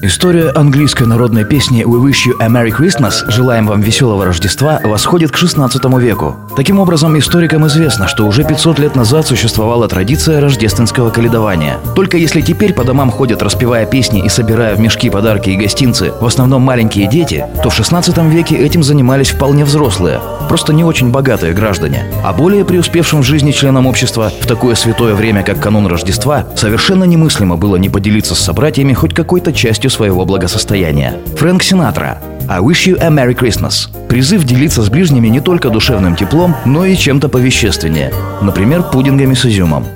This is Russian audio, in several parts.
История английской народной песни «We wish you a Merry Christmas» «Желаем вам веселого Рождества» восходит к 16 веку. Таким образом, историкам известно, что уже 500 лет назад существовала традиция рождественского каледования. Только если теперь по домам ходят, распевая песни и собирая в мешки подарки и гостинцы, в основном маленькие дети, то в 16 веке этим занимались вполне взрослые, просто не очень богатые граждане. А более преуспевшим в жизни членам общества в такое святое время, как канун Рождества, совершенно немыслимо было не поделиться с собратьями хоть какой-то частью частью своего благосостояния. Фрэнк Синатра «I wish you a Merry Christmas» – призыв делиться с ближними не только душевным теплом, но и чем-то повещественнее, например, пудингами с изюмом.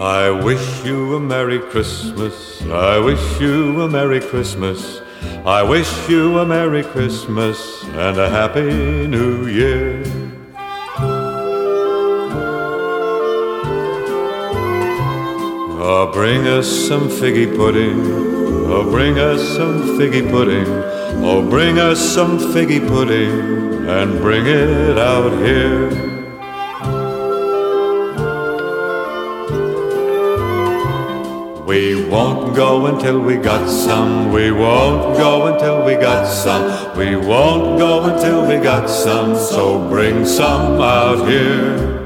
I wish you a Merry Christmas. I wish you a Merry Christmas. I wish you a Merry Christmas and a Happy New Year. Oh, bring us some figgy pudding. Oh, bring us some figgy pudding. Oh, bring us some figgy pudding and bring it out here. We won't go until we got some. We won't go until we got some. We won't go until we got some. So bring some out here.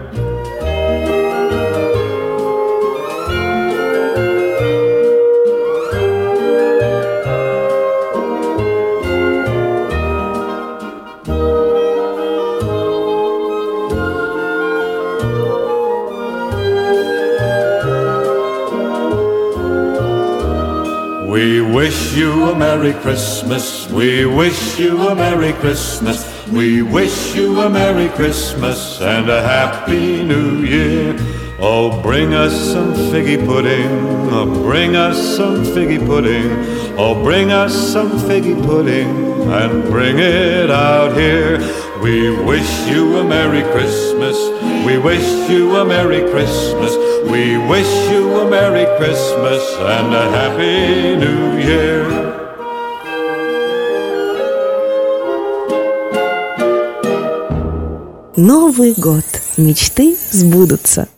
We wish you a Merry Christmas. We wish you a Merry Christmas. We wish you a Merry Christmas and a Happy New Year. Oh, bring us some figgy pudding. Oh, bring us some figgy pudding. Oh, bring us some figgy pudding and bring it out here. We wish you a Merry Christmas. We wish you a Merry Christmas. We wish you a Merry Christmas and a Happy New Year. Новый год. Мечты сбудутся.